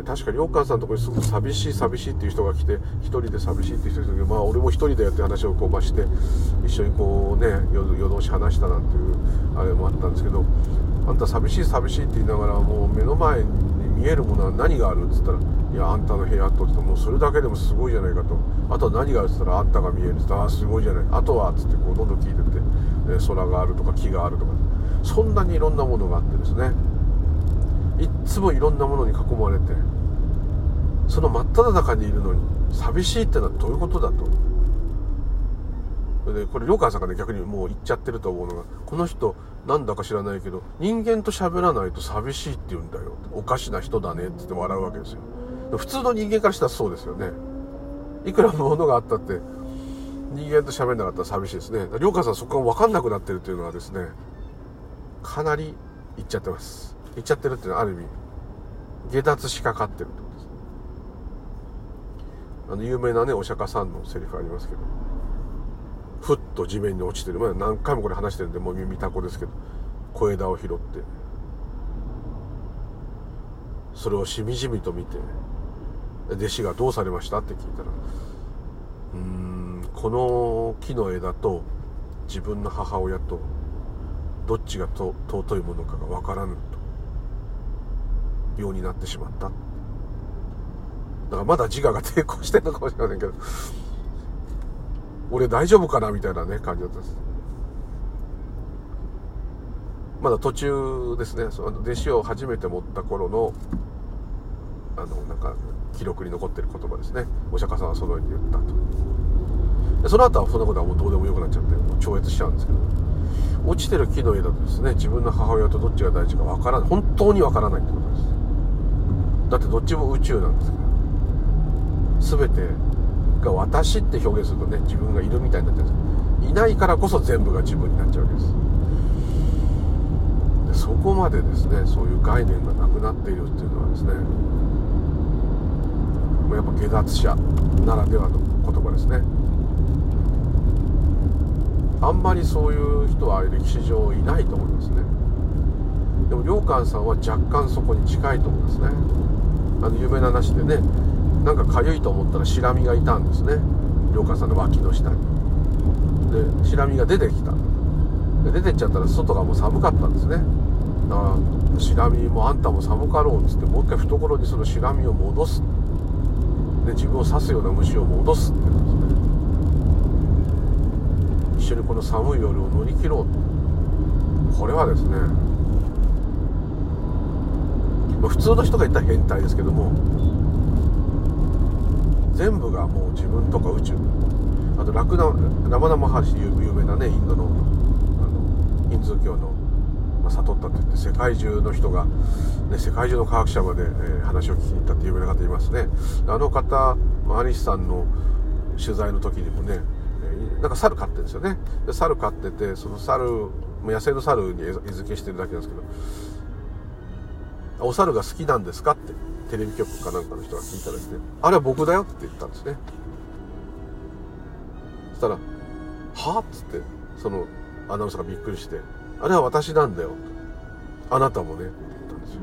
確か良寛さんのとこにすごく寂しい寂しいっていう人が来て一人で寂しいっていう人が来てまあ俺も一人だよって話をこうまして一緒にこうね夜通し話したなんていうあれもあったんですけどあんた寂しい寂しいって言いながらもう目の前に見えるものは何があるっつったら「いやあんたの部屋と」ってもうそれだけでもすごいじゃないかと。あとは何があるっつったら「あんたが見える」っつったら「あすごいじゃない」あとはっつってこうどんどん聞いてって、ね、空があるとか木があるとか。そんなにいろんなものがあってですね。いっつもいろんなものに囲まれてその真っ只中にいるのに寂しいってのはどういうことだと。でこれ良川さんがね逆にもう言っちゃってると思うのがこの人なんだか知らないけど人間と喋らないと寂しいって言うんだよ。おかしな人だねって言って笑うわけですよ。普通の人間からしたらそうですよね。いくら物があったって人間と喋んなかったら寂しいですね。良川さんそこが分かんなくなってるっていうのはですねかなりいっちゃってます。いっちゃってるっていうのはある意味下脱しかかってるってことです。あの有名なねお釈迦さんのセリフありますけど。ふっと地面に落ちてる。まだ何回もこれ話してるんでもう耳たこですけど。小枝を拾って。それをしみじみと見て。弟子がどうされました？って聞いたら。うーんこの木の枝と自分の母親とどっちがと尊いものかが分からぬと病になってしまった。だからまだ自我が抵抗してるのかもしれませんけど。俺大丈夫かなみたいなね感じだったんです。まだ途中ですね。その弟子を初めて持った頃のあのなんか記録に残ってる言葉ですね。お釈迦さんはそのように言ったと。でその後はそんなことはもうどうでもよくなっちゃって超越しちゃうんですけど。落ちてる木の枝とですね自分の母親とどっちが大事かわからない。本当にわからないってことです。だってどっちも宇宙なんですから。全てが私って表現するとね自分がいるみたいになっちゃうんですいないからこそ全部が自分になっちゃうわけです。でそこまでですねそういう概念がなくなっているっていうのはですねやっぱ下脱者ならではの言葉ですね。あんまりそういう人は歴史上いないと思いますね。でも良寛さんは若干そこに近いと思いますね。あの有名な話でねなんか痒いと思ったらシラミがいたんですね。良寛さんの脇の下に。でシラミが出てきた。で出てっちゃったら外がもう寒かったんですね。だからシラミもあんたも寒かろうっつってもう一回懐にそのシラミを戻す。で自分を刺すような虫を戻すって言うんです。緒にこの寒い夜を乗り切ろうこれはですね普通の人が言ったら変態ですけども全部がもう自分とか宇宙。あとラクダラマダマハシ有名なねインドのあのヒンズー教の、まあ、悟ったって言って世界中の人が、ね、世界中の科学者まで、えー、話を聞きに行ったって有名な方いますね。あの方マリシさんの取材の時にもねなんか猿飼ってるんですよね。で猿飼っててその猿野生の猿に餌付けしてるだけなんですけどお猿が好きなんですかってテレビ局かなんかの人が聞いたらですねあれは僕だよって言ったんですね。そしたら「はっ?」つってそのアナウンサーがびっくりして「あれは私なんだよ」あなたもね」って言ったんですよ。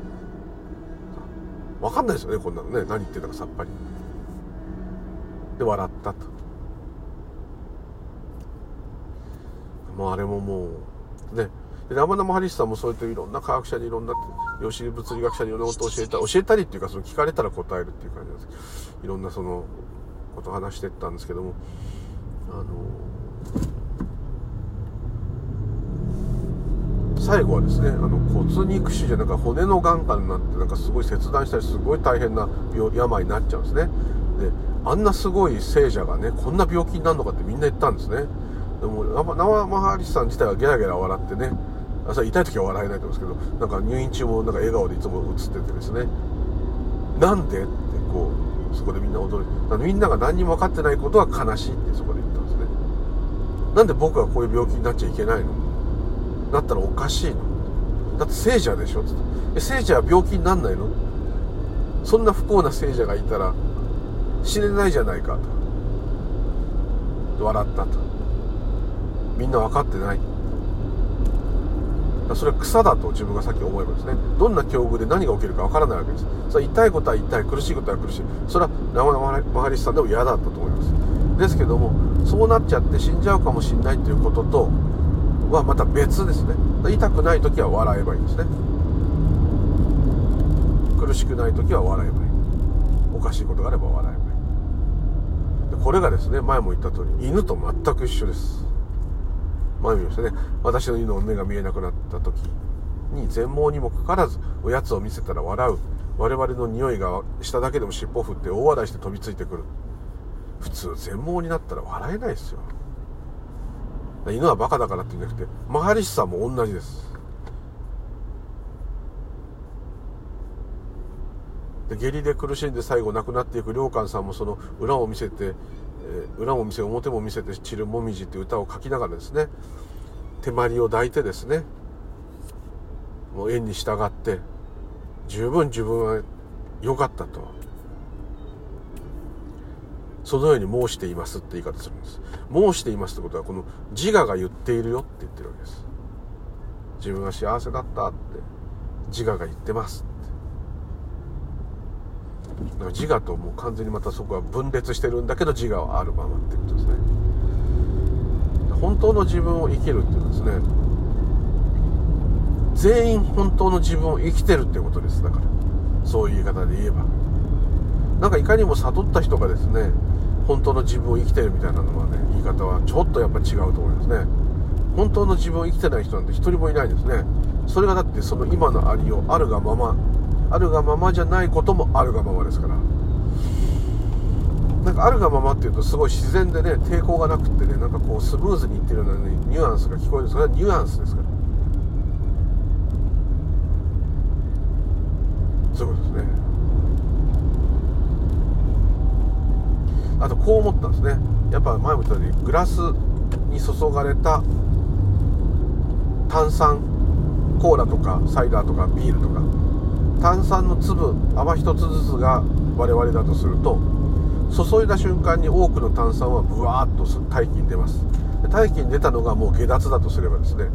分かんないですよねこんなのね。何言ってるかさっぱり。で笑ったと。もうあれももうね。で生々ハリスさんもそうやっていろんな科学者にいろんな量子物理学者にいろんなことを教えた教えたりっていうかその聞かれたら答えるっていう感じなんです。いろんなそのことを話してったんですけども。あの最後はですねあの骨肉腫じゃなんか骨のがんかになってなんかすごい切断したりすごい大変な病病になっちゃうんですね。であんなすごい聖者がねこんな病気になるのかってみんな言ったんですねでも生マハリスさん自体はゲラゲラ笑ってね。あそれ痛い時は笑えないと思うんですけどなんか入院中もなんか笑顔でいつも映っててですね。なんでってこうそこでみんな驚いてみんなが何にも分かってないことは悲しいってそこで言ったんですね。なんで僕はこういう病気になっちゃいけないの？だったらおかしいの？だって聖者でしょ？つって。聖者は病気になんないの？そんな不幸な聖者がいたら死ねないじゃないかと。笑ったと。みんな分かってない。それは草だと自分がさっき思えばですね。どんな境遇で何が起きるかわからないわけです。それ痛いことは痛い苦しいことは苦しい。それは生マハリスさんでも嫌だったと思います。ですけどもそうなっちゃって死んじゃうかもしれないということとはまた別ですね。痛くない時は笑えばいいんですね。苦しくない時は笑えばいい。おかしいことがあれば笑えばいい。これがですね前も言った通り犬と全く一緒です。前見ましたね。私の犬の目が見えなくなった時に全盲にもかかわらずおやつを見せたら笑う。我々の匂いがしただけでも尻尾振って大笑いして飛びついてくる普通全盲になったら笑えないですよ。犬はバカだからって言うんじゃなくてマハリシさんも同じです。で下痢で苦しんで最後亡くなっていく良寛さんもその裏を見せてえ、裏も見せ表も見せて散るもみじっていう歌を書きながらですね手まりを抱いてですねもう縁に従って十分自分は良かったとそのように申していますって言い方するんです。申していますってことはこの自我が言っているよって言ってるわけです。自分は幸せだったって自我が言ってます。自我ともう完全にまたそこは分裂してるんだけど自我はあるままってことですね。本当の自分を生きるっていうのはですね全員本当の自分を生きてるっていうことですだから。そういう言い方で言えば。なんかいかにも悟った人がですね本当の自分を生きてるみたいなのはね言い方はちょっとやっぱ違うと思いますね。本当の自分を生きてない人なんて一人もいないですね。それがだってその今のありようあるがままあるがままじゃないこともあるがままですから。なんかあるがままっていうとすごい自然でね抵抗がなくってねなんかこうスムーズにいってるような、ね、ニュアンスが聞こえるそれはニュアンスですから。そういうことですね。あとこう思ったんですね。やっぱ前も言ったようにグラスに注がれた炭酸コーラとかサイダーとかビールとか。炭酸の粒泡一つずつが我々だとすると注いだ瞬間に多くの炭酸はブワーッと大気に出ます。大気に出たのがもう下脱だとすればですね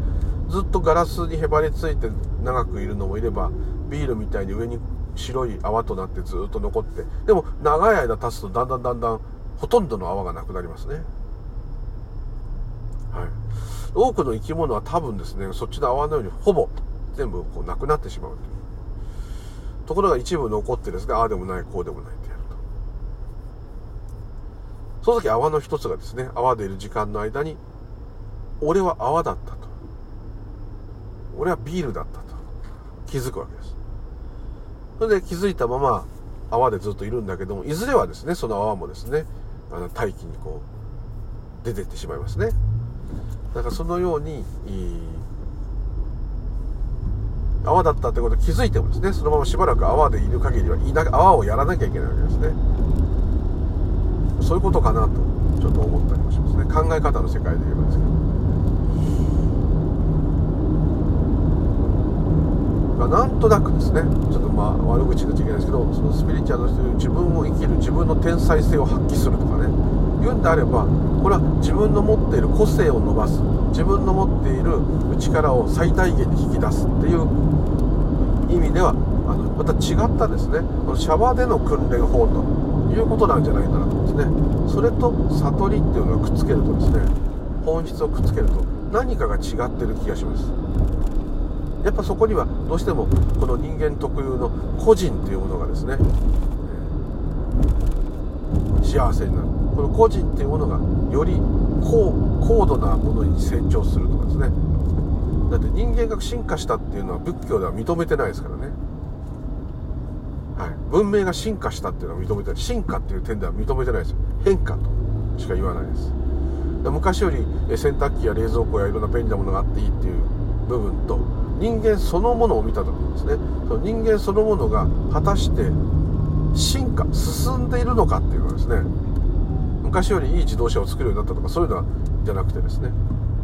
ずっとガラスにへばりついて長くいるのもいればビールみたいに上に白い泡となってずっと残ってでも長い間経つとだんだんだんだんほとんどの泡がなくなりますね。はい。多くの生き物は多分ですねそっちの泡のようにほぼ全部こうなくなってしまうという。ところが一部残ってですねああでもないこうでもないとやると。その時泡の一つがですね泡でいる時間の間に俺は泡だったと。俺はビールだったと。気づくわけです。それで気づいたまま泡でずっといるんだけどもいずれはですねその泡もですねあの大気にこう出てってしまいますね。だからそのように泡だったってこと気づいてもですねそのまましばらく泡でいる限りはいな泡をやらなきゃいけないわけですね。そういうことかなとちょっと思ったりもしますね。考え方の世界で言えばですけど。なんとなくですねちょっとまあ悪口言っちゃいけないですけどそのスピリチュアルという自分を生きる自分の天才性を発揮するとかね。言うんであればこれは自分の持っている個性を伸ばす自分の持っている力を最大限に引き出すっていう意味ではあのまた違ったですね。このシャワーでの訓練法ということなんじゃないかなと思うんですね。それと悟りっていうのをくっつけるとですね本質をくっつけると何かが違ってる気がします。やっぱそこにはどうしてもこの人間特有の個人というものがですね幸せになる。この個人っていうものがより高高度なものに成長するとかですねだって人間が進化したっていうのは仏教では認めてないですからね、はい、文明が進化したっていうのは認めてない。進化っていう点では認めてないですよ。変化としか言わないです。昔より洗濯機や冷蔵庫やいろんな便利なものがあっていいっていう部分と人間そのものを見た時にですねその人間そのものが果たして進化進んでいるのかっていうのはですね昔よりいい自動車を作るようになったとかそういうのはじゃなくてですね、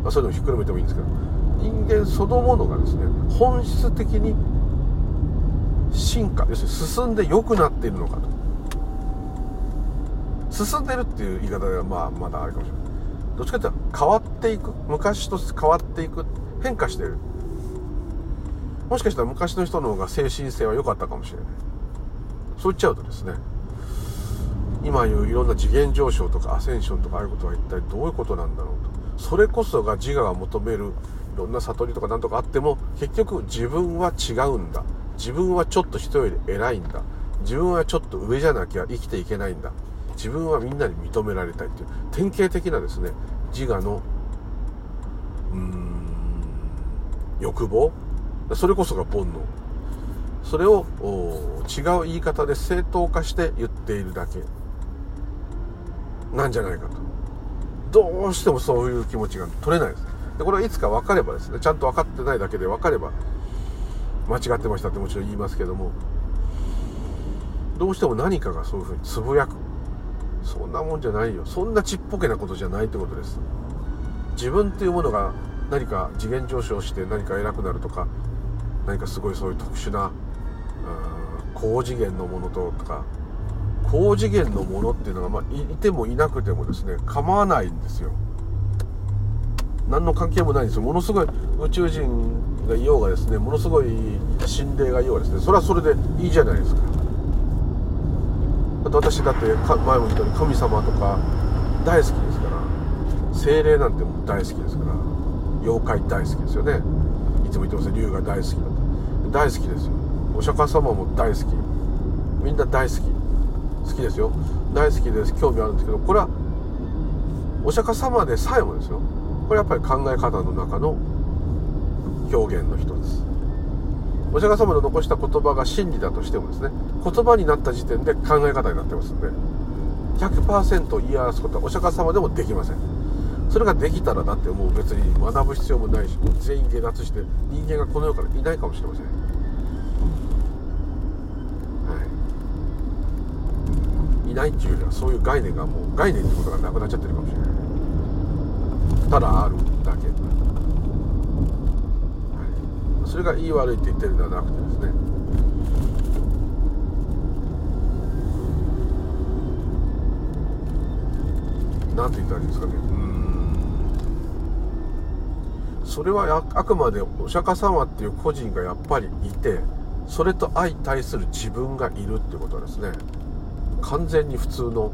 まあ、そういうのをひっくるめてもいいんですけど人間そのものがですね本質的に進化要するに進んで良くなっているのかと。進んでるっていう言い方ではまあまだあるかもしれない。どっちかというと変わっていく。昔と変わっていく。変化してる。もしかしたら昔の人の方が精神性は良かったかもしれない。そう言っちゃうとですね今言ういろんな次元上昇とかアセンションとかああいうことは一体どういうことなんだろうと。それこそが自我が求めるいろんな悟りとかなんとかあっても結局自分は違うんだ。自分はちょっと人より偉いんだ。自分はちょっと上じゃなきゃ生きていけないんだ。自分はみんなに認められたいっていう典型的なですね自我のうーん欲望。それこそが煩悩。それを違う言い方で正当化して言っているだけ。なんじゃないかと。どうしてもそういう気持ちが取れないです。でこれはいつか分かればですねちゃんと分かってないだけで分かれば間違ってましたってもちろん言いますけどもどうしても何かがそういうふうにつぶやく。そんなもんじゃないよ。そんなちっぽけなことじゃないってことです。自分っていうものが何か次元上昇して何か偉くなるとか何かすごいそういう特殊な高次元のものととか高次元のものっていうのが、まあ、いてもいなくてもですね構わないんですよ。何の関係もないんですよ。ものすごい宇宙人がいようがですねものすごい心霊がいようがですねそれはそれでいいじゃないですか。だって私だって前も言ったように神様とか大好きですから精霊なんても大好きですから妖怪大好きですよね。いつも言ってます竜が大好きだと。大好きですよ。お釈迦様も大好き。みんな大好き。好きですよ。大好きです。興味あるんですけどこれはお釈迦様でさえもですよ。これやっぱり考え方の中の表現の一つ。お釈迦様の残した言葉が真理だとしてもですね言葉になった時点で考え方になってますんで100%言い表すことはお釈迦様でもできません。それができたらだってもう別に学ぶ必要もないしもう全員下脱して人間がこの世からいないかもしれません、はい、いないっていうよりはそういう概念がもう概念ってことがなくなっちゃってるかもしれない。ただあるだけ、はい、それがいい悪いって言ってるんではなくてですね。なんて言ったらいいんですかね。うん。それはあくまでお釈迦様っていう個人がやっぱりいてそれと相対する自分がいるってことですね完全に普通の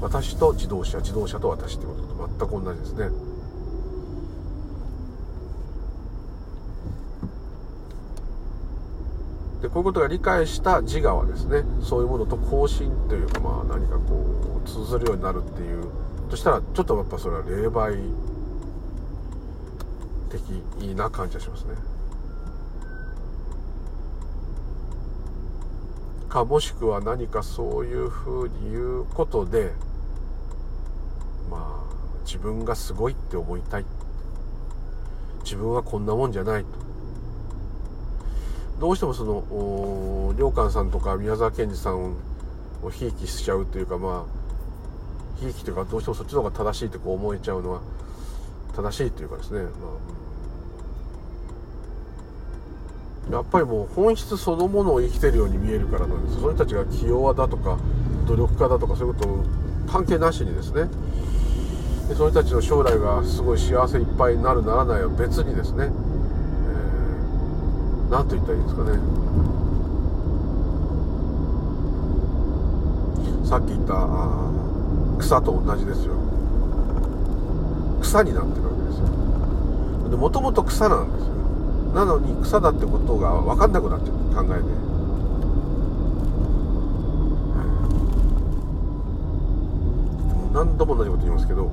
私と自動車自動車と私ってことと全く同じですね。こういうことが理解した自我はですねそういうものと交信というかまあ何かこう通ずるようになるっていうとしたらちょっとやっぱそれは霊媒的な感じがしますね。かもしくは何かそういうふうに言うことでまあ自分がすごいって思いたい。自分はこんなもんじゃないと。どうしてもその良寛さんとか宮沢賢治さんをひいきしちゃうというかまあひいきというかどうしてもそっちの方が正しいってこう思えちゃうのは正しいというかですね、まあ、やっぱりもう本質そのものを生きてるように見えるからなんですその人たちが器用だとか努力家だとかそういうこと関係なしにですね。でその人たちの将来がすごい幸せいっぱいになるならないは別にですね。何と言ったらいいんですかね。さっき言った草と同じですよ。草になってるわけですよ。でもともと草なんですよ。なのに草だってことが分かんなくなっちゃう考えで、何度も同じこと言いますけど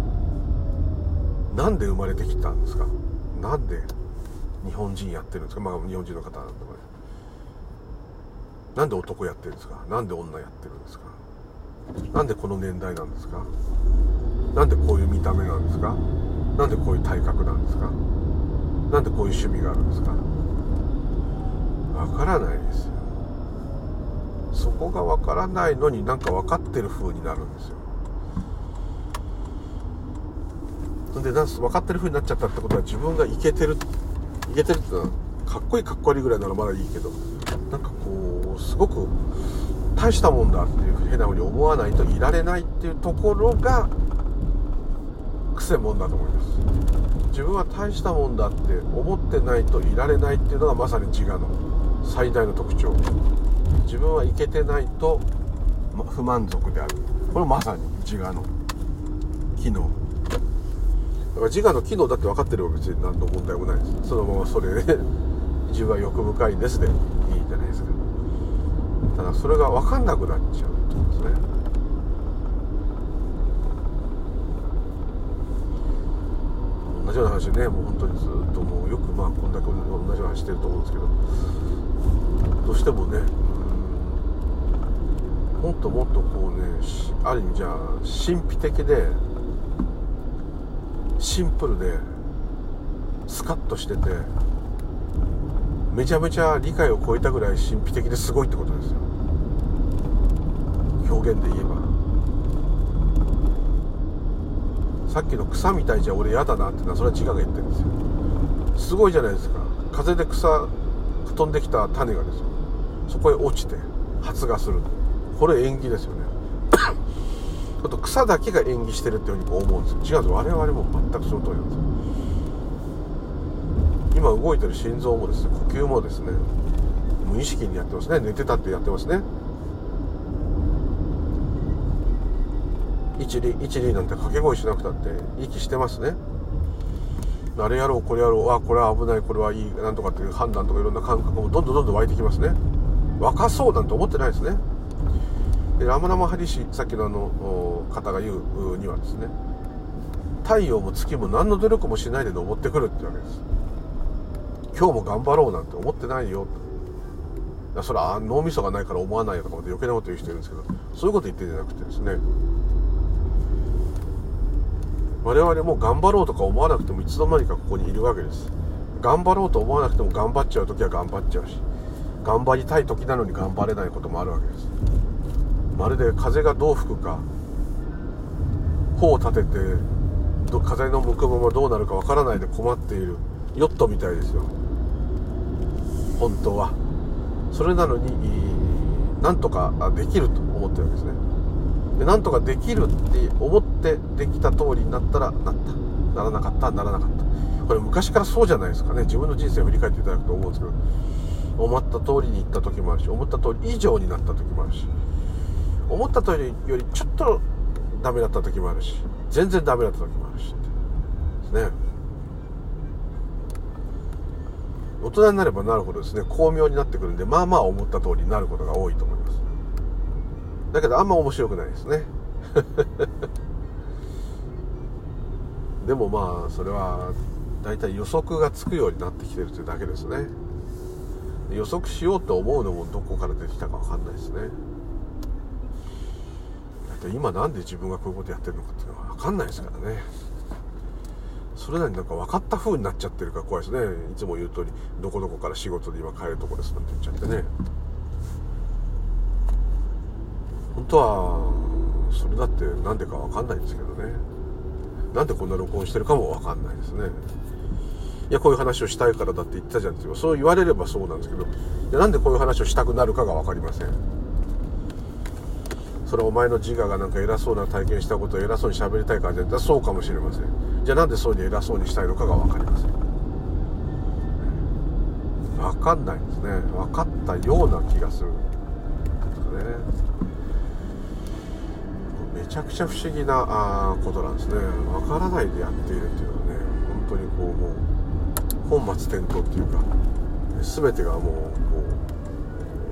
なんで生まれてきたんですか？なんで？日本人やってるんですか？まあ日本人の方なんでなんで男やってるんですか？なんで女やってるんですか？なんでこの年代なんですか？なんでこういう見た目なんですか？なんでこういう体格なんですか？なんでこういう趣味があるんですか？わからないですよ。そこがわからないのになんか分かってる風になるんですよ。で分かってる風になっちゃったってことは自分がイケてるいけてるってのはかっこいいかっこ悪いぐらいならまだいいけどなんかこうすごく大したもんだっていう変なふうに思わないといられないっていうところがくせ者だと思います自分は大したもんだって思ってないといられないっていうのがまさに自我の最大の特徴自分はいけてないと不満足であるこれまさに自我の機能から自我の機能だって分かってれば別に何の問題もないです。そのままそれで 自分は欲深いんですで。いいじゃないですかただそれが分かんなくなっちゃうってことですね。同じような話ね。もう本当にずっともうよくまあこんだけ同じような話してると思うんですけど。どうしてもねもっともっとこうねある意味じゃあ神秘的でシンプルでスカッとしててめちゃめちゃ理解を超えたぐらい神秘的ですごいってことですよ。表現で言えば。さっきの草みたいじゃ俺嫌だなってのはそれは自我が言ってるんですよ。すごいじゃないですか。風で草飛んできた種がですよ。そこへ落ちて発芽する。これ縁起ですよね。ちょっと草だけが演技してるっていうふうに思うんですよ。違うんです我々も全くその通りなんですよ。今動いてる心臓もですね呼吸もですね無意識にやってますね。寝てたってやってますね。一里一里なんて掛け声しなくたって息してますね。あれやろうこれやろうあこれは危ないこれはいいなんとかっていう判断とかいろんな感覚もどんどんどんどん湧いてきますね。若そうなんて思ってないですね。ラマナマハリシさっきのあの方が言うにはですね太陽も月も何の努力もしないで登ってくるってわけです。今日も頑張ろうなんて思ってないよ。とそれは脳みそがないから思わないよとか余計なこと言う人いるんですけどそういうこと言ってんじゃなくてですね我々も頑張ろうとか思わなくてもいつの間にかここにいるわけです。頑張ろうと思わなくても頑張っちゃう時は頑張っちゃうし頑張りたい時なのに頑張れないこともあるわけです。まるで風がどう吹くか帆を立てて風の向くままどうなるかわからないで困っているヨットみたいですよ。本当は。それなのになんとかできると思ってるわけですね。でなんとかできるって思ってできた通りになったらなった。ならなかったならなかった。これ昔からそうじゃないですかね。自分の人生を振り返っていただくと思うんですけど。思った通りに行った時もあるし思った通り以上になった時もあるし。思った通りよりちょっとダメだった時もあるし全然ダメだった時もあるしですね。大人になればなるほどですね巧妙になってくるんでまあまあ思った通りになることが多いと思います。だけどあんま面白くないですね。でもまあそれは大体予測がつくようになってきてるというだけですね。予測しようと思うのもどこから出てきたか分かんないですね。だって今なんで自分がこういうことやってるのかっていうのは分かんないですからね。それなりになんか分かった風になっちゃってるから怖いですね。いつも言う通りどこどこから仕事で今帰るとこですなんて言っちゃってね。本当はそれだって何でか分かんないんですけどね。なんでこんな録音してるかも分かんないですね。いやこういう話をしたいからだって言ったじゃんってそう言われればそうなんですけどいやなんでこういう話をしたくなるかが分かりません。それお前の自我がなんか偉そうな体験したことを偉そうに喋りたいからじゃなそうかもしれません。じゃあなんでそういうに偉そうにしたいのかが分かりません。分かんないんですね。分かったような気がするね。めちゃくちゃ不思議なことなんですね。分からないでやっているっていうのはね本当にこうもう本末転倒っていうか全てがもうこ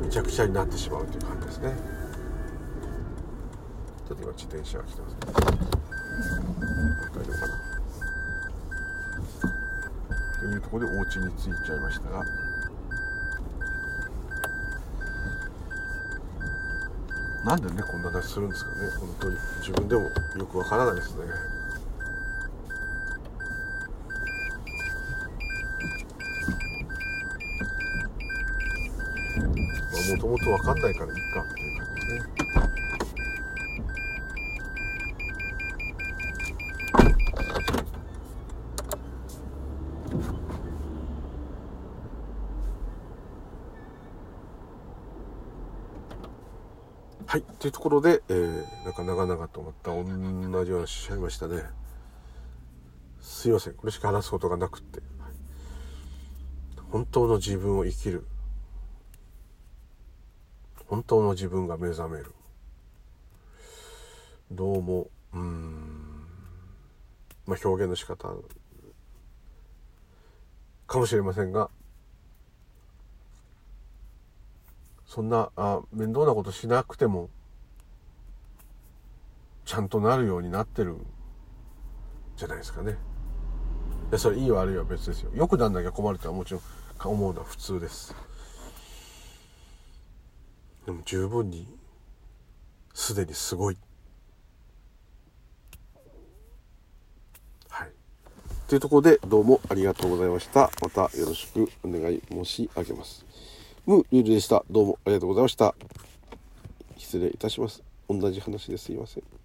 うめちゃくちゃになってしまうという感じですね。ちょっと今自転車が来てますね。大丈夫かなというところでお家に着いちゃいましたが。なんでねこんな話するんですかね。本当に自分でもよくわからないですね。もともと分かんないからいいかっていう感じですねはいというところで、えー、なんか長々とまた同じようなしちゃいましたね。すいません。これしか話すことがなくって、本当の自分を生きる。本当の自分が目覚める。どうもうんまあ表現の仕方かもしれませんがそんなあ面倒なことしなくてもちゃんとなるようになってるじゃないですかね。いそれいい悪いは別ですよ。よくなんなきゃ困るとはもちろん思うのは普通です。でも十分にすでにすごい。はい。というところでどうもありがとうございました。またよろしくお願い申し上げます。ムールールでした。どうもありがとうございました。失礼いたします。同じ話ですいません。